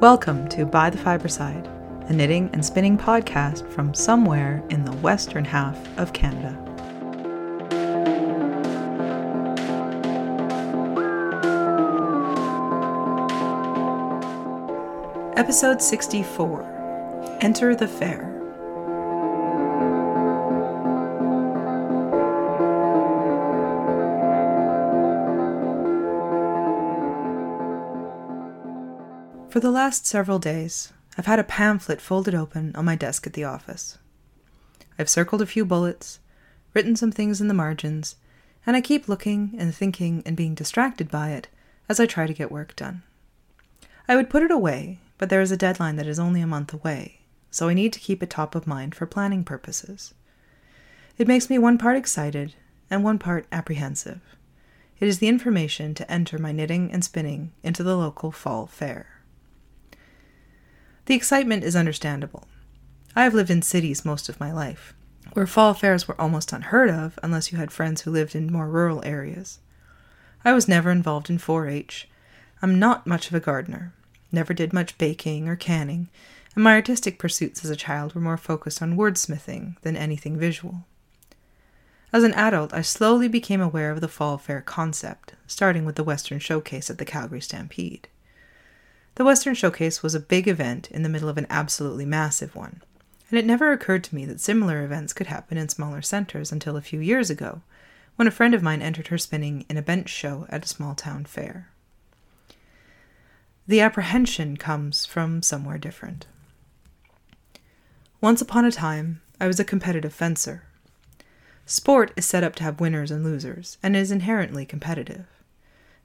Welcome to By the Fiberside, a knitting and spinning podcast from somewhere in the western half of Canada. Episode 64 Enter the Fair. For the last several days, I've had a pamphlet folded open on my desk at the office. I've circled a few bullets, written some things in the margins, and I keep looking and thinking and being distracted by it as I try to get work done. I would put it away, but there is a deadline that is only a month away, so I need to keep it top of mind for planning purposes. It makes me one part excited and one part apprehensive. It is the information to enter my knitting and spinning into the local fall fair. The excitement is understandable. I have lived in cities most of my life, where fall fairs were almost unheard of unless you had friends who lived in more rural areas. I was never involved in 4 H. I'm not much of a gardener, never did much baking or canning, and my artistic pursuits as a child were more focused on wordsmithing than anything visual. As an adult, I slowly became aware of the fall fair concept, starting with the Western Showcase at the Calgary Stampede. The Western Showcase was a big event in the middle of an absolutely massive one, and it never occurred to me that similar events could happen in smaller centers until a few years ago, when a friend of mine entered her spinning in a bench show at a small town fair. The apprehension comes from somewhere different. Once upon a time, I was a competitive fencer. Sport is set up to have winners and losers, and is inherently competitive.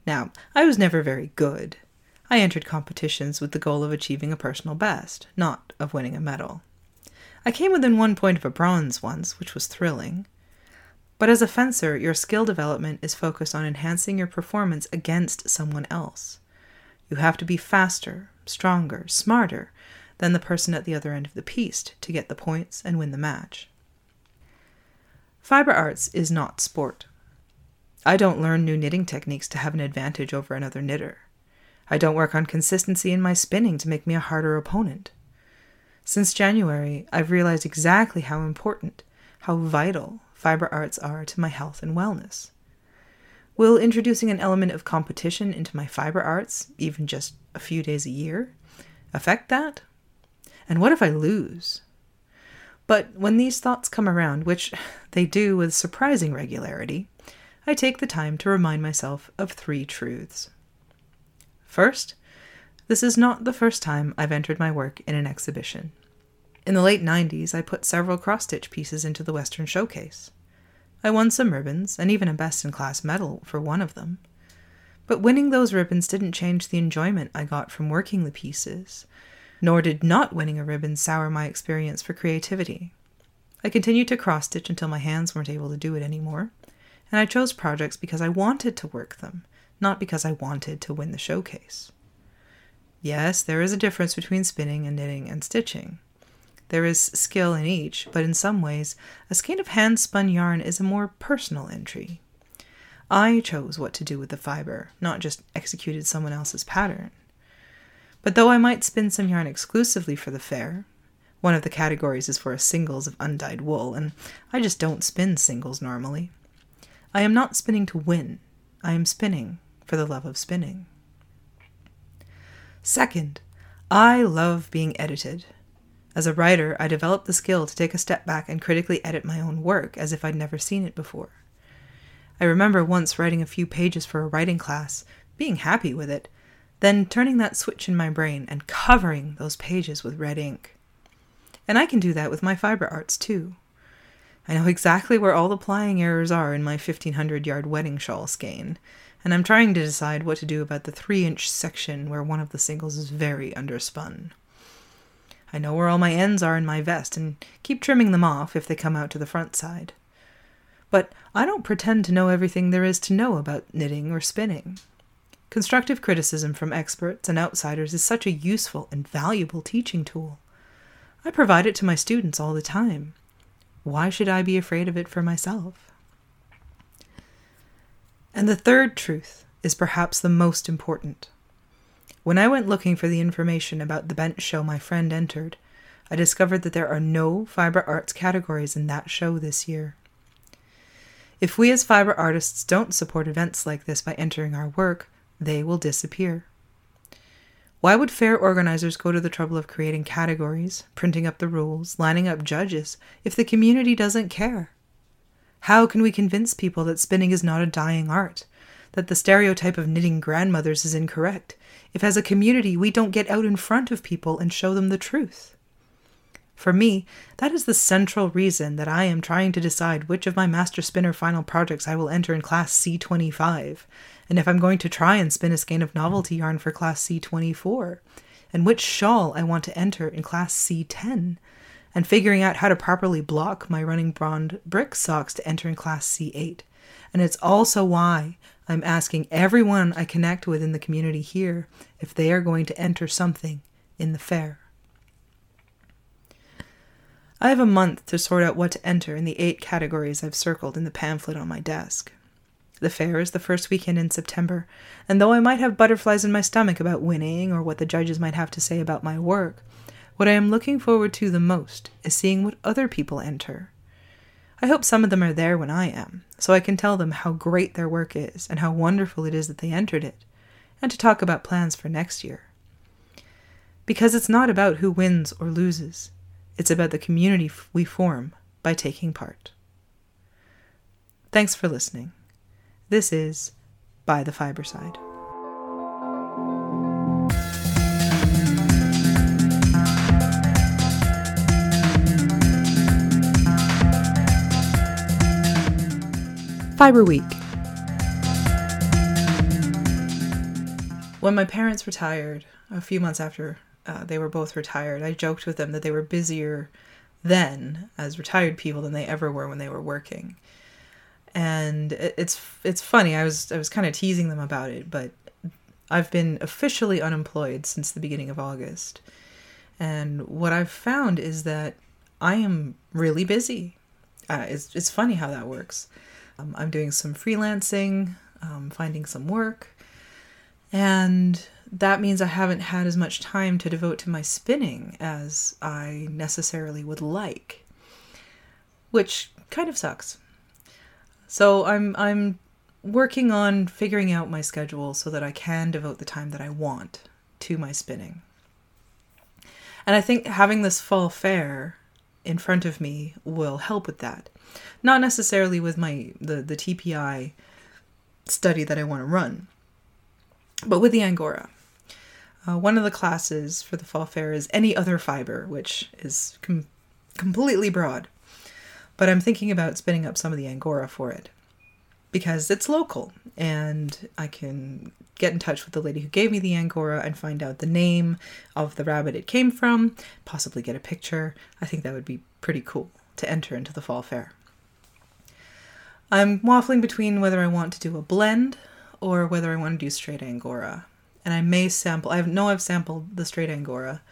Now, I was never very good, I entered competitions with the goal of achieving a personal best, not of winning a medal. I came within one point of a bronze once, which was thrilling. But as a fencer, your skill development is focused on enhancing your performance against someone else. You have to be faster, stronger, smarter than the person at the other end of the piece to get the points and win the match. Fiber arts is not sport. I don't learn new knitting techniques to have an advantage over another knitter. I don't work on consistency in my spinning to make me a harder opponent. Since January, I've realized exactly how important, how vital fiber arts are to my health and wellness. Will introducing an element of competition into my fiber arts, even just a few days a year, affect that? And what if I lose? But when these thoughts come around, which they do with surprising regularity, I take the time to remind myself of three truths. First, this is not the first time I've entered my work in an exhibition. In the late 90s, I put several cross stitch pieces into the Western Showcase. I won some ribbons and even a best in class medal for one of them. But winning those ribbons didn't change the enjoyment I got from working the pieces, nor did not winning a ribbon sour my experience for creativity. I continued to cross stitch until my hands weren't able to do it anymore, and I chose projects because I wanted to work them not because I wanted to win the showcase. Yes, there is a difference between spinning and knitting and stitching. There is skill in each, but in some ways, a skein of hand spun yarn is a more personal entry. I chose what to do with the fiber, not just executed someone else's pattern. But though I might spin some yarn exclusively for the fair, one of the categories is for singles of undyed wool, and I just don't spin singles normally. I am not spinning to win, I am spinning for the love of spinning. Second, I love being edited. As a writer, I developed the skill to take a step back and critically edit my own work as if I'd never seen it before. I remember once writing a few pages for a writing class, being happy with it, then turning that switch in my brain and covering those pages with red ink. And I can do that with my fiber arts too. I know exactly where all the plying errors are in my 1500 yard wedding shawl skein, and I'm trying to decide what to do about the 3 inch section where one of the singles is very underspun. I know where all my ends are in my vest and keep trimming them off if they come out to the front side. But I don't pretend to know everything there is to know about knitting or spinning. Constructive criticism from experts and outsiders is such a useful and valuable teaching tool. I provide it to my students all the time. Why should I be afraid of it for myself? And the third truth is perhaps the most important. When I went looking for the information about the bench show my friend entered, I discovered that there are no fiber arts categories in that show this year. If we as fiber artists don't support events like this by entering our work, they will disappear. Why would fair organizers go to the trouble of creating categories, printing up the rules, lining up judges, if the community doesn't care? How can we convince people that spinning is not a dying art, that the stereotype of knitting grandmothers is incorrect, if as a community we don't get out in front of people and show them the truth? For me, that is the central reason that I am trying to decide which of my Master Spinner final projects I will enter in Class C25, and if I'm going to try and spin a skein of novelty yarn for Class C24, and which shawl I want to enter in Class C10, and figuring out how to properly block my running bond brick socks to enter in Class C8. And it's also why I'm asking everyone I connect with in the community here if they are going to enter something in the fair. I have a month to sort out what to enter in the eight categories I've circled in the pamphlet on my desk. The fair is the first weekend in September, and though I might have butterflies in my stomach about winning or what the judges might have to say about my work, what I am looking forward to the most is seeing what other people enter. I hope some of them are there when I am, so I can tell them how great their work is and how wonderful it is that they entered it, and to talk about plans for next year. Because it's not about who wins or loses, it's about the community we form by taking part. Thanks for listening. This is By the Fiberside. Fiber Week. When my parents retired, a few months after uh, they were both retired, I joked with them that they were busier then as retired people than they ever were when they were working. And it's it's funny. I was I was kind of teasing them about it, but I've been officially unemployed since the beginning of August. And what I've found is that I am really busy. Uh, it's it's funny how that works. Um, I'm doing some freelancing, um, finding some work, and that means I haven't had as much time to devote to my spinning as I necessarily would like, which kind of sucks. So I'm I'm working on figuring out my schedule so that I can devote the time that I want to my spinning. And I think having this fall fair in front of me will help with that. Not necessarily with my the the TPI study that I want to run, but with the Angora. Uh, one of the classes for the fall fair is any other fiber, which is com- completely broad. But I'm thinking about spinning up some of the Angora for it because it's local and I can get in touch with the lady who gave me the Angora and find out the name of the rabbit it came from, possibly get a picture. I think that would be pretty cool to enter into the fall fair. I'm waffling between whether I want to do a blend or whether I want to do straight Angora. And I may sample, I know I've sampled the straight Angora,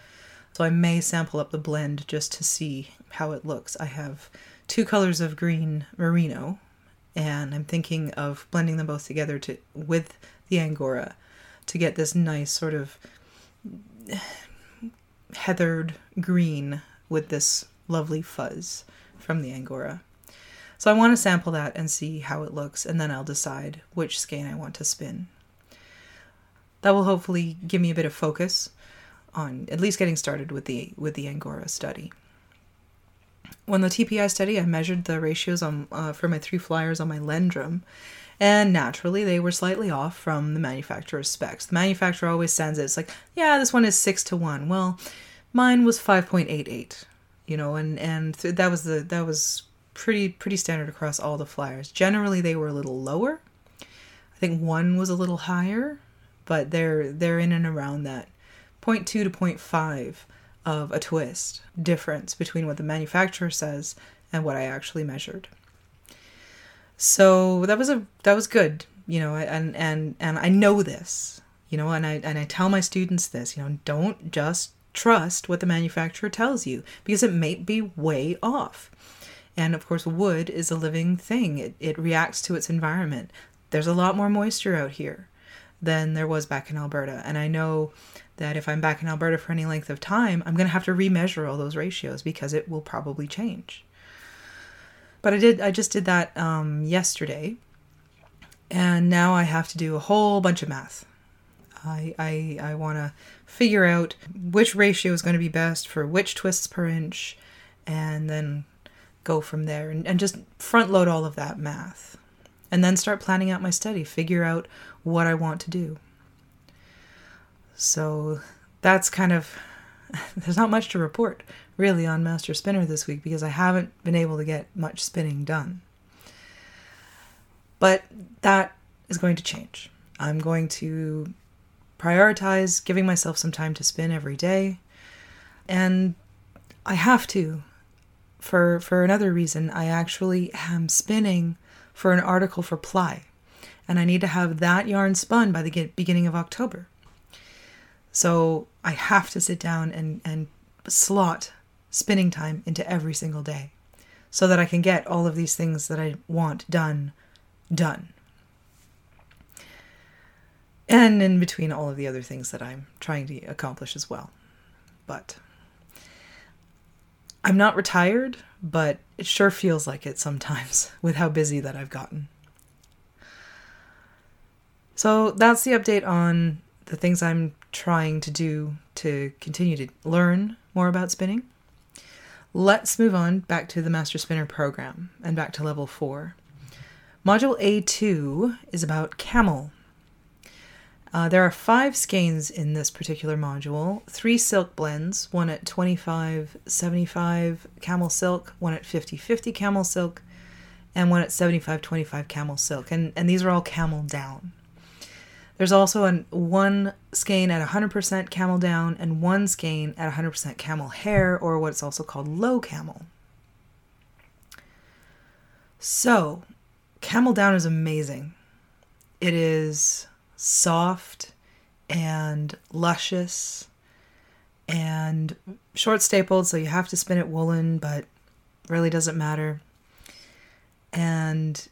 so I may sample up the blend just to see how it looks. I have two colors of green merino, and I'm thinking of blending them both together to with the Angora to get this nice sort of heathered green with this lovely fuzz from the Angora. So I want to sample that and see how it looks, and then I'll decide which skein I want to spin. That will hopefully give me a bit of focus on at least getting started with the with the Angora study. When the TPI study, I measured the ratios on uh, for my three flyers on my Lendrum, and naturally they were slightly off from the manufacturer's specs. The manufacturer always sends it. It's like, yeah, this one is six to one. Well, mine was five point eight eight. You know, and and th- that was the that was pretty pretty standard across all the flyers. Generally, they were a little lower. I think one was a little higher, but they're they're in and around that 0.2 to 0.5 of a twist difference between what the manufacturer says and what I actually measured. So that was a that was good, you know, and and and I know this, you know, and I and I tell my students this, you know, don't just trust what the manufacturer tells you because it may be way off. And of course, wood is a living thing, it, it reacts to its environment. There's a lot more moisture out here. than there was back in Alberta. And I know that if I'm back in Alberta for any length of time, I'm going to have to remeasure all those ratios because it will probably change. But I did I just did that um, yesterday. And now I have to do a whole bunch of math. I I, I want to figure out which ratio is going to be best for which twists per inch and then go from there and, and just front load all of that math and then start planning out my study, figure out what I want to do. So that's kind of, there's not much to report really on Master Spinner this week because I haven't been able to get much spinning done. But that is going to change. I'm going to prioritize giving myself some time to spin every day. And I have to. For for another reason, I actually am spinning for an article for Ply, and I need to have that yarn spun by the beginning of October. So I have to sit down and, and slot spinning time into every single day so that I can get all of these things that I want done, done. And in between all of the other things that I'm trying to accomplish as well. But I'm not retired, but it sure feels like it sometimes with how busy that I've gotten. So that's the update on the things I'm trying to do to continue to learn more about spinning. Let's move on back to the Master Spinner program and back to level 4. Module A2 is about camel uh, there are five skeins in this particular module, three silk blends, one at 25 75 camel silk, one at 50 50 camel silk, and one at 75 25 camel silk. And, and these are all camel down. There's also an, one skein at 100% camel down and one skein at 100% camel hair, or what's also called low camel. So, camel down is amazing. It is soft and luscious and short stapled, so you have to spin it woolen, but really doesn't matter. And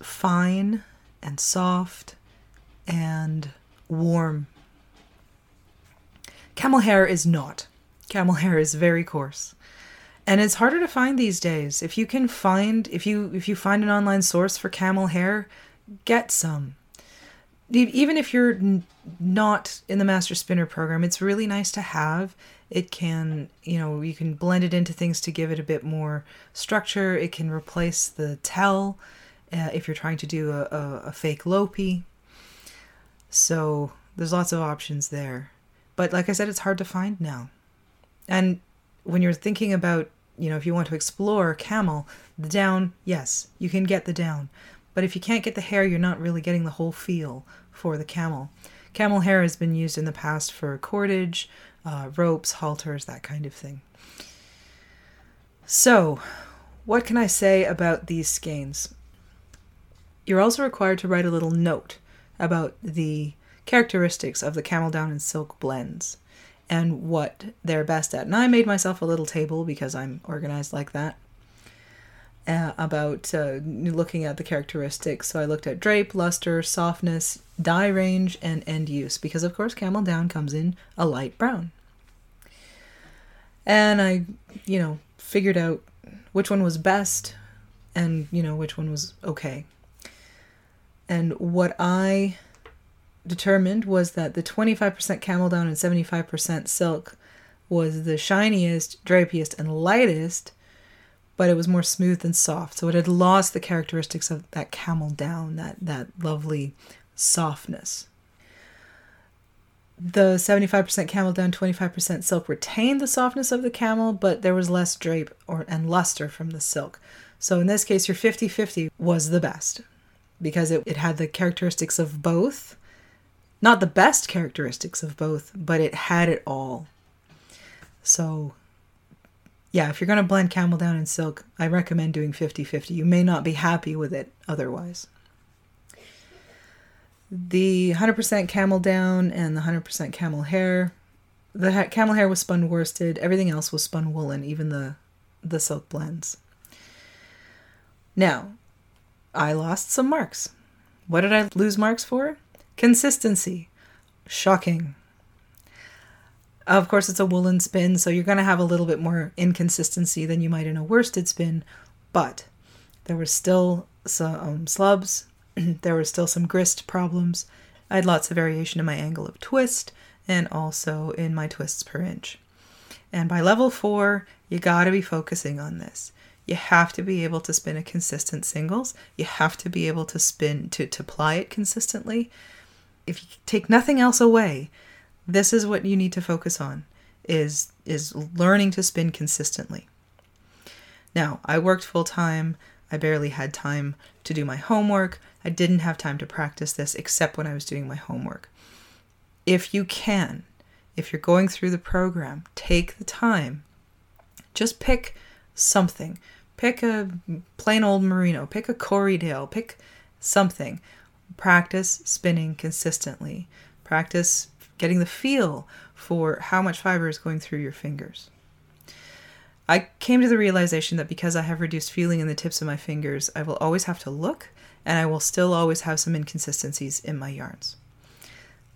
fine and soft and warm. Camel hair is not. Camel hair is very coarse. And it's harder to find these days. If you can find if you if you find an online source for camel hair, get some even if you're n- not in the master spinner program it's really nice to have. It can you know you can blend it into things to give it a bit more structure. It can replace the tell uh, if you're trying to do a, a, a fake lopi. So there's lots of options there. But like i said it's hard to find now. And when you're thinking about you know if you want to explore camel the down yes you can get the down but if you can't get the hair, you're not really getting the whole feel for the camel. Camel hair has been used in the past for cordage, uh, ropes, halters, that kind of thing. So, what can I say about these skeins? You're also required to write a little note about the characteristics of the camel down and silk blends and what they're best at. And I made myself a little table because I'm organized like that uh, about uh, looking at the characteristics. So I looked at drape, luster, softness, dye range, and end use because, of course, camel down comes in a light brown. And I, you know, figured out which one was best and, you know, which one was okay. And what I determined was that the 25% camel down and 75% silk was the shiniest, drapiest, and lightest but it was more smooth and soft. So it had lost the characteristics of that camel down, that, that lovely softness. The 75% camel down, 25% silk retained the softness of the camel, but there was less drape or and luster from the silk. So in this case, your 50 50 was the best because it, it had the characteristics of both. Not the best characteristics of both, but it had it all. So yeah, if you're going to blend camel down and silk, I recommend doing 50 50. You may not be happy with it otherwise. The 100% camel down and the 100% camel hair. The ha- camel hair was spun worsted, everything else was spun woolen, even the, the silk blends. Now, I lost some marks. What did I lose marks for? Consistency. Shocking. Of course, it's a woolen spin, so you're going to have a little bit more inconsistency than you might in a worsted spin, but there was still some slubs, there were still some grist problems. I had lots of variation in my angle of twist and also in my twists per inch. And by level four, you got to be focusing on this. You have to be able to spin a consistent singles. You have to be able to spin to, to ply it consistently. If you take nothing else away, this is what you need to focus on is is learning to spin consistently. Now, I worked full time. I barely had time to do my homework. I didn't have time to practice this except when I was doing my homework. If you can, if you're going through the program, take the time. Just pick something. Pick a plain old merino, pick a Corriedale, pick something. Practice spinning consistently. Practice getting the feel for how much fiber is going through your fingers. I came to the realization that because I have reduced feeling in the tips of my fingers, I will always have to look and I will still always have some inconsistencies in my yarns.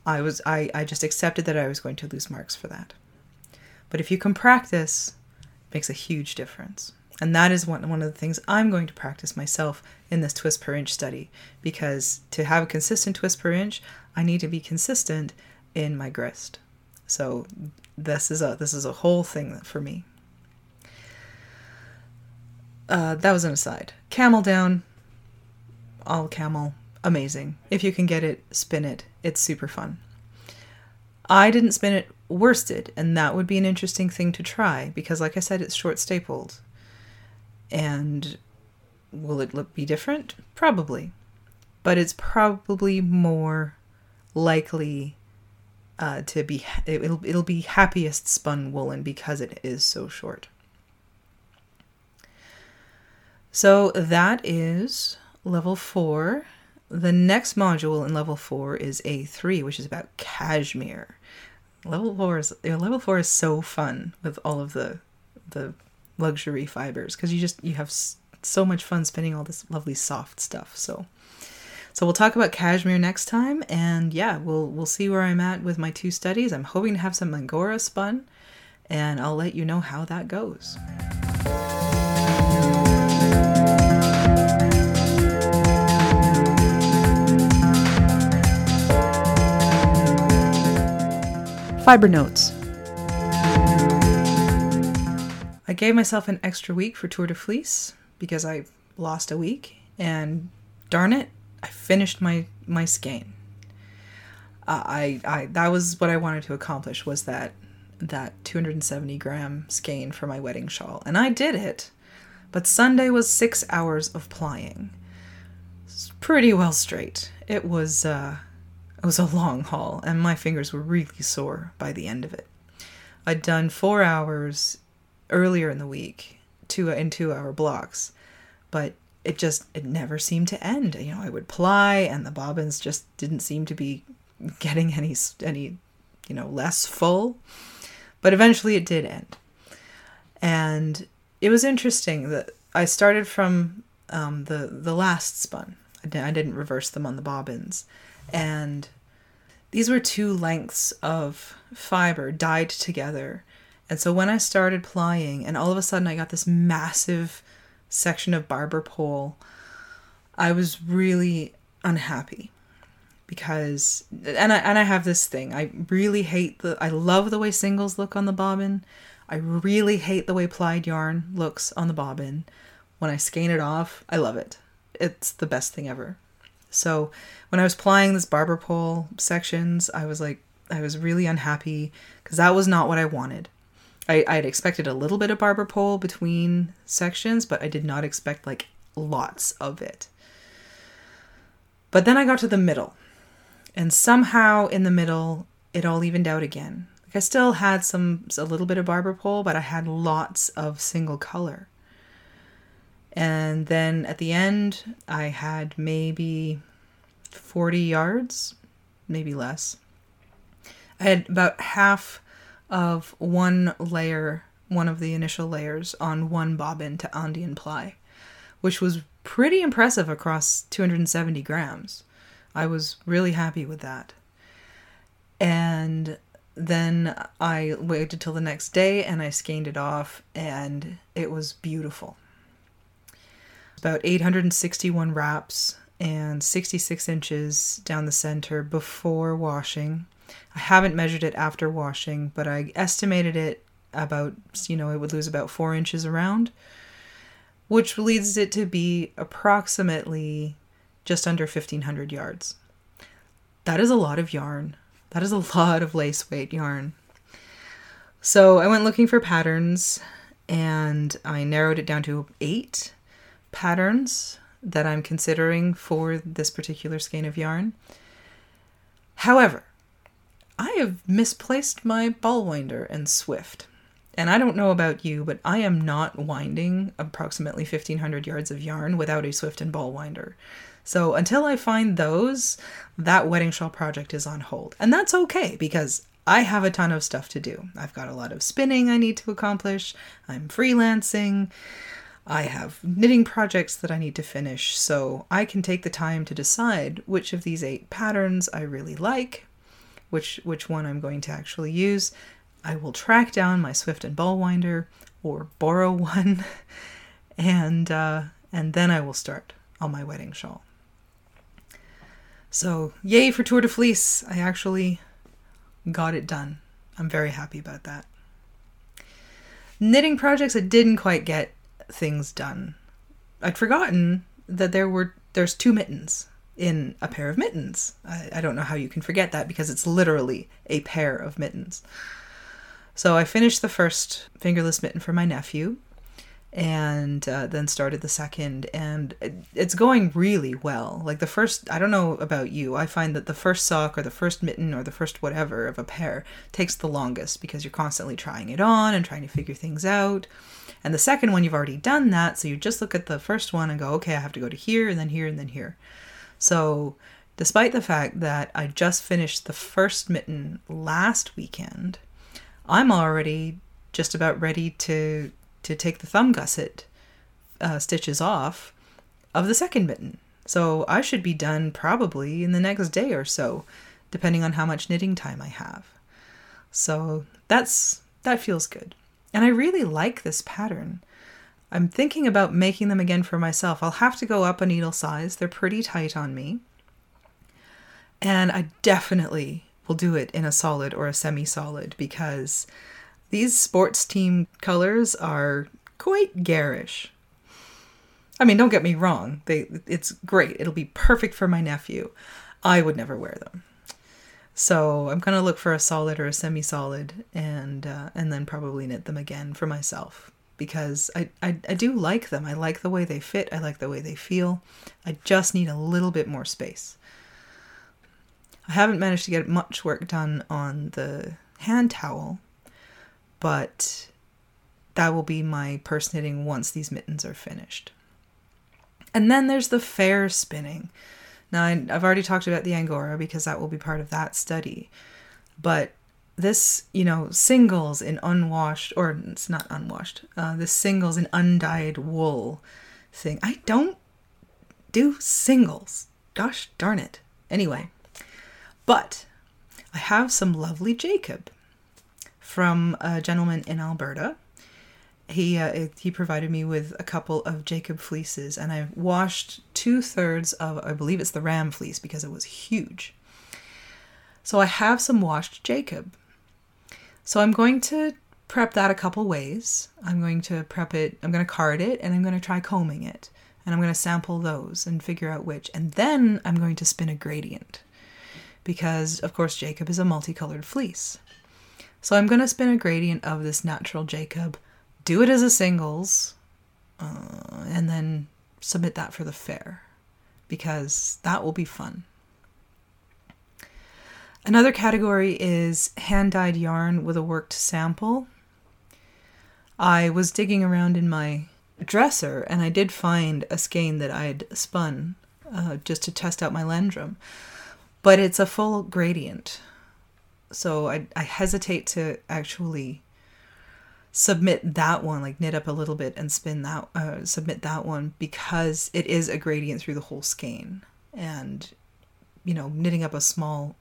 I was I, I just accepted that I was going to lose marks for that. But if you can practice, it makes a huge difference. And that is one, one of the things I'm going to practice myself in this twist per inch study because to have a consistent twist per inch, I need to be consistent in my grist. So this is a this is a whole thing for me. Uh, that was an aside. Camel down, all camel, amazing. If you can get it, spin it. It's super fun. I didn't spin it worsted, and that would be an interesting thing to try because, like I said, it's short stapled. And will it look be different? Probably. But it's probably more likely uh, to be, it'll, it'll be happiest spun woolen because it is so short. So that is level four. The next module in level four is A3, which is about cashmere. Level four is level four is so fun with all of the the luxury fibers because you just you have so much fun spinning all this lovely soft stuff. So so we'll talk about cashmere next time, and yeah, we'll we'll see where I'm at with my two studies. I'm hoping to have some Angora spun, and I'll let you know how that goes. Fiber notes. I gave myself an extra week for Tour de Fleece because I lost a week, and darn it, I finished my my skein. Uh, I I that was what I wanted to accomplish was that that 270 gram skein for my wedding shawl, and I did it. But Sunday was six hours of plying. It's pretty well straight. It was uh, it was a long haul, and my fingers were really sore by the end of it. I'd done four hours earlier in the week, two in two hour blocks, but it just it never seemed to end. You know, I would ply, and the bobbins just didn't seem to be getting any any you know less full. But eventually, it did end, and it was interesting that I started from um, the the last spun. I didn't reverse them on the bobbins and these were two lengths of fiber dyed together. And so when I started plying, and all of a sudden I got this massive section of barber pole, I was really unhappy because and I and I have this thing. I really hate the I love the way singles look on the bobbin. I really hate the way plied yarn looks on the bobbin. When I skein it off, I love it. It's the best thing ever. So when I was plying this barber pole sections, I was like, I was really unhappy because that was not what I wanted. I, had expected a little bit of barber pole between sections, but I did not expect like lots of it. But then I got to the middle, and somehow in the middle, it all evened out again. Like I still had some a little bit of barber pole, but I had lots of single color. And then at the end, I had maybe 40 yards, maybe less. I had about half of one layer, one of the initial layers, on one bobbin to Andean ply, which was pretty impressive across 270 grams. I was really happy with that. And then I waited till the next day and I skeined it off, and it was beautiful. About 861 wraps and 66 inches down the center before washing. I haven't measured it after washing, but I estimated it about, you know, it would lose about four inches around, which leads it to be approximately just under 1500 yards. That is a lot of yarn. That is a lot of lace weight yarn. So I went looking for patterns and I narrowed it down to eight patterns that I'm considering for this particular skein of yarn. However, I have misplaced my ball winder and Swift. And I don't know about you, but I am not winding approximately 1500 yards of yarn without a Swift and ball winder. So until I find those, that wedding shawl project is on hold. And that's okay because I have a ton of stuff to do. I've got a lot of spinning I need to accomplish. I'm freelancing. I have knitting projects that I need to finish. So I can take the time to decide which of these eight patterns I really like, which which one I'm going to actually use. I will track down my Swift and Ball Winder or borrow one, and uh, and then I will start on my wedding shawl. So, yay for Tour de Fleece. I actually got it done. I'm very happy about that. Knitting projects, I didn't quite get things done. I'd forgotten that there were there's two mittens in a pair of mittens. I, I don't know how you can forget that because it's literally a pair of mittens. So I finished the first fingerless mitten for my nephew and uh, then started the second and it's going really well like the first i don't know about you i find that the first sock or the first mitten or the first whatever of a pair takes the longest because you're constantly trying it on and trying to figure things out and the second one you've already done that so you just look at the first one and go okay i have to go to here and then here and then here so despite the fact that i just finished the first mitten last weekend i'm already just about ready to to take the thumb gusset uh, stitches off of the second mitten. So I should be done probably in the next day or so, depending on how much knitting time I have. So that's that feels good. And I really like this pattern. I'm thinking about making them again for myself. I'll have to go up a needle size. They're pretty tight on me. And I definitely will do it in a solid or a semi-solid because these sports team colors are quite garish. I mean, don't get me wrong. They it's great. It'll be perfect for my nephew. I would never wear them. So I'm gonna look for a solid or a semi-solid, and uh, and then probably knit them again for myself because I, I I do like them. I like the way they fit. I like the way they feel. I just need a little bit more space. I haven't managed to get much work done on the hand towel but that will be my purse knitting once these mittens are finished. And then there's the fair spinning. Now, I, have already talked about the Angora because that will be part of that study. But this, you know, singles in unwashed, or it's not unwashed, uh, this singles in undyed wool thing. I don't do singles. Gosh darn it. Anyway, but I have some lovely Jacob from a gentleman in Alberta. He uh, he provided me with a couple of Jacob fleeces, and I washed two thirds of I believe it's the ram fleece because it was huge. So I have some washed Jacob. So I'm going to prep that a couple ways. I'm going to prep it. I'm going to card it, and I'm going to try combing it, and I'm going to sample those and figure out which, and then I'm going to spin a gradient, because of course Jacob is a multicolored fleece. So I'm going to spin a gradient of this natural Jacob, do it as a singles, uh, and then submit that for the fair because that will be fun. Another category is hand dyed yarn with a worked sample. I was digging around in my dresser and I did find a skein that I'd spun uh, just to test out my Lendrum, but it's a full gradient so I, I hesitate to actually submit that one like knit up a little bit and spin that uh, submit that one because it is a gradient through the whole skein and you know, knitting up a small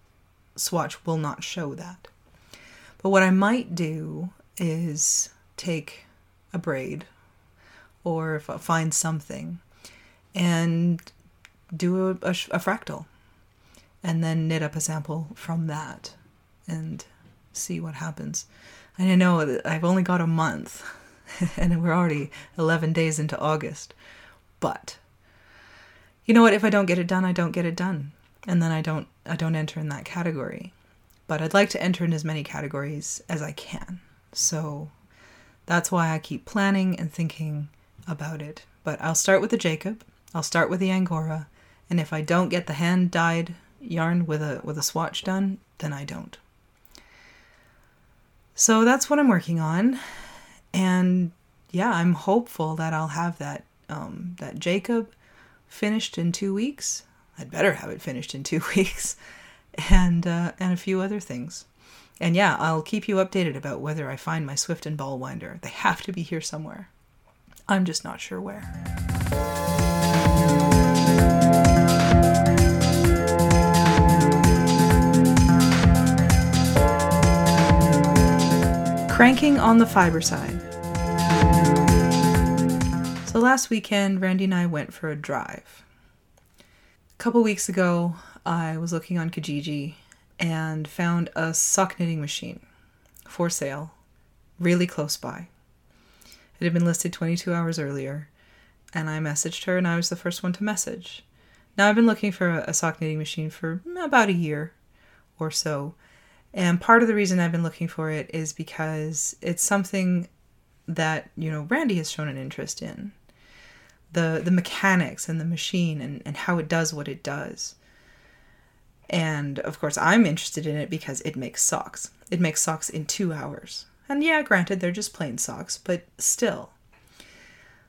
swatch will not show that. But what I might do is take a braid or find something and do a, a, a fractal and then knit up a sample from that and see what happens. And I know that I've only got a month and we're already 11 days into August. But you know what if I don't get it done, I don't get it done. And then I don't I don't enter in that category. But I'd like to enter in as many categories as I can. So that's why I keep planning and thinking about it. But I'll start with the Jacob, I'll start with the Angora, and if I don't get the hand dyed yarn with a with a swatch done, then I don't. So that's what I'm working on. And yeah, I'm hopeful that I'll have that um, that Jacob finished in two weeks. I'd better have it finished in two weeks, and uh, and a few other things. And yeah, I'll keep you updated about whether I find my Swift and ball winder. They have to be here somewhere. I'm just not sure where. Cranking on the fiber side. So last weekend, Randy and I went for a drive. Couple weeks ago, I was looking on Kijiji and found a sock knitting machine for sale really close by. It had been listed 22 hours earlier, and I messaged her, and I was the first one to message. Now, I've been looking for a, a sock knitting machine for about a year or so, and part of the reason I've been looking for it is because it's something that, you know, Randy has shown an interest in. The the mechanics and the machine and, and how it does what it does. And of course, I'm interested in it because it makes socks. It makes socks in two hours. And yeah, granted, they're just plain socks, but still.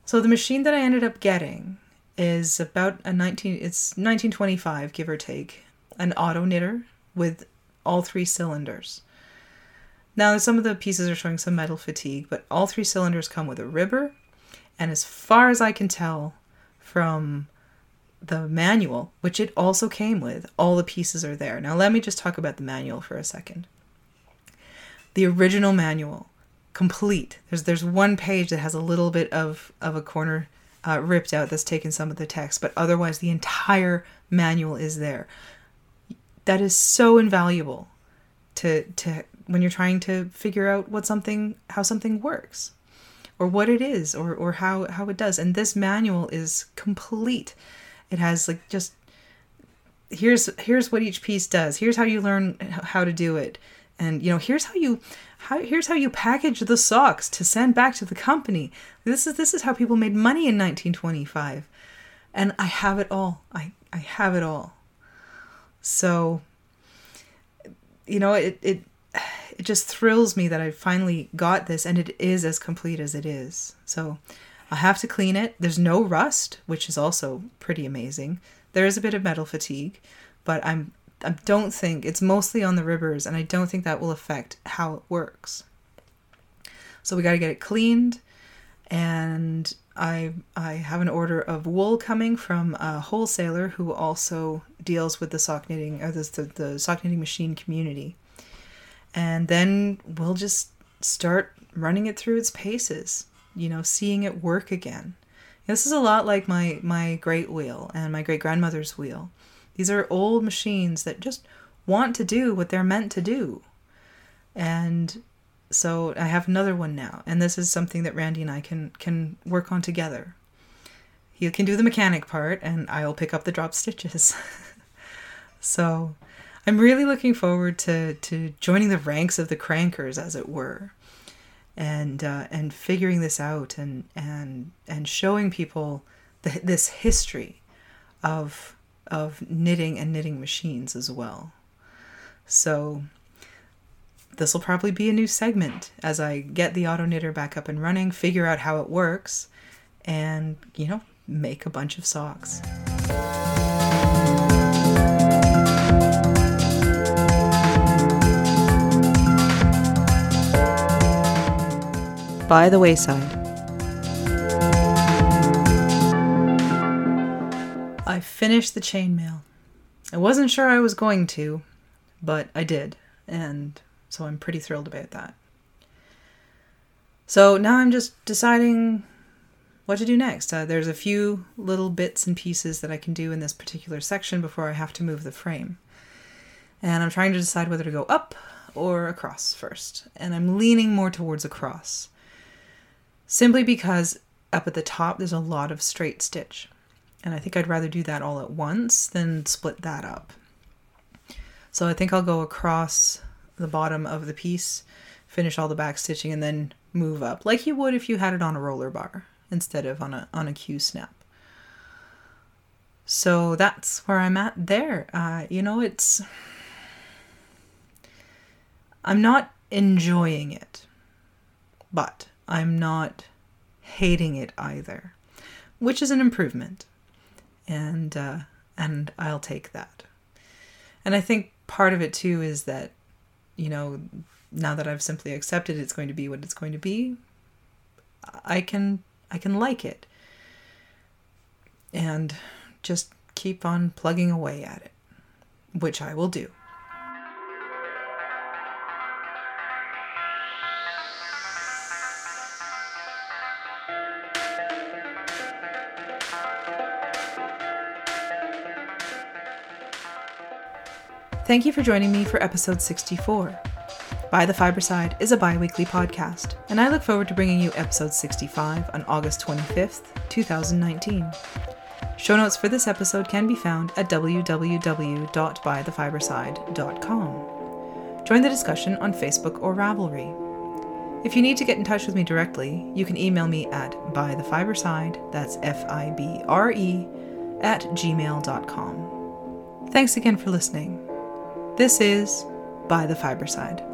So the machine that I ended up getting is about a 19 it's 1925 give or take an auto knitter with all three cylinders now some of the pieces are showing some metal fatigue but all three cylinders come with a ribber and as far as i can tell from the manual, which it also came with, all the pieces are there. Now, let me just talk about the manual for a second. The original manual, complete. There's there's one page that has a little bit of of a corner uh, ripped out that's taken some of the text, but otherwise the entire manual is there. That is so invaluable to to when you're trying to figure out what something how something works or what it is or or how how it does. And this manual is complete it has like just here's here's what each piece does. Here's how you learn how to do it. And you know, here's how you how here's how you package the socks to send back to the company. This is this is how people made money in 1925. And I have it all. I I have it all. So you know, it it it just thrills me that I finally got this and it is as complete as it is. So I have to clean it. There's no rust, which is also pretty amazing. There is a bit of metal fatigue, but I'm I don't think it's mostly on the ribbers, and I don't think that will affect how it works. So we got to get it cleaned, and I I have an order of wool coming from a wholesaler who also deals with the sock knitting or the, the, the sock knitting machine community, and then we'll just start running it through its paces you know, seeing it work again. This is a lot like my my great wheel and my great grandmother's wheel. These are old machines that just want to do what they're meant to do. And so I have another one now, and this is something that Randy and I can can work on together. He can do the mechanic part, and I'll pick up the drop stitches. so I'm really looking forward to to joining the ranks of the crankers, as it were and uh, and figuring this out and and and showing people the, this history of of knitting and knitting machines as well. So this will probably be a new segment as I get the auto knitter back up and running, figure out how it works, and you know, make a bunch of socks. By the wayside. I finished the chainmail. I wasn't sure I was going to, but I did, and so I'm pretty thrilled about that. So now I'm just deciding what to do next. Uh, there's a few little bits and pieces that I can do in this particular section before I have to move the frame. And I'm trying to decide whether to go up or across first. And I'm leaning more towards across. Simply because up at the top there's a lot of straight stitch. And I think I'd rather do that all at once than split that up. So I think I'll go across the bottom of the piece, finish all the back stitching, and then move up like you would if you had it on a roller bar instead of on a on a Q snap. So that's where I'm at there. Uh, you know, it's I'm not enjoying it, but I'm not hating it either, which is an improvement, and uh, and I'll take that. And I think part of it too is that, you know, now that I've simply accepted it's going to be what it's going to be, I can I can like it. And just keep on plugging away at it, which I will do. Thank you for joining me for episode 64. By the Fibreside is a bi weekly podcast, and I look forward to bringing you episode 65 on August 25th, 2019. Show notes for this episode can be found at www.bythefibreside.com. Join the discussion on Facebook or Ravelry. If you need to get in touch with me directly, you can email me at bythefibreside, that's F I B R E, at gmail.com. Thanks again for listening. This is By the Fibreside.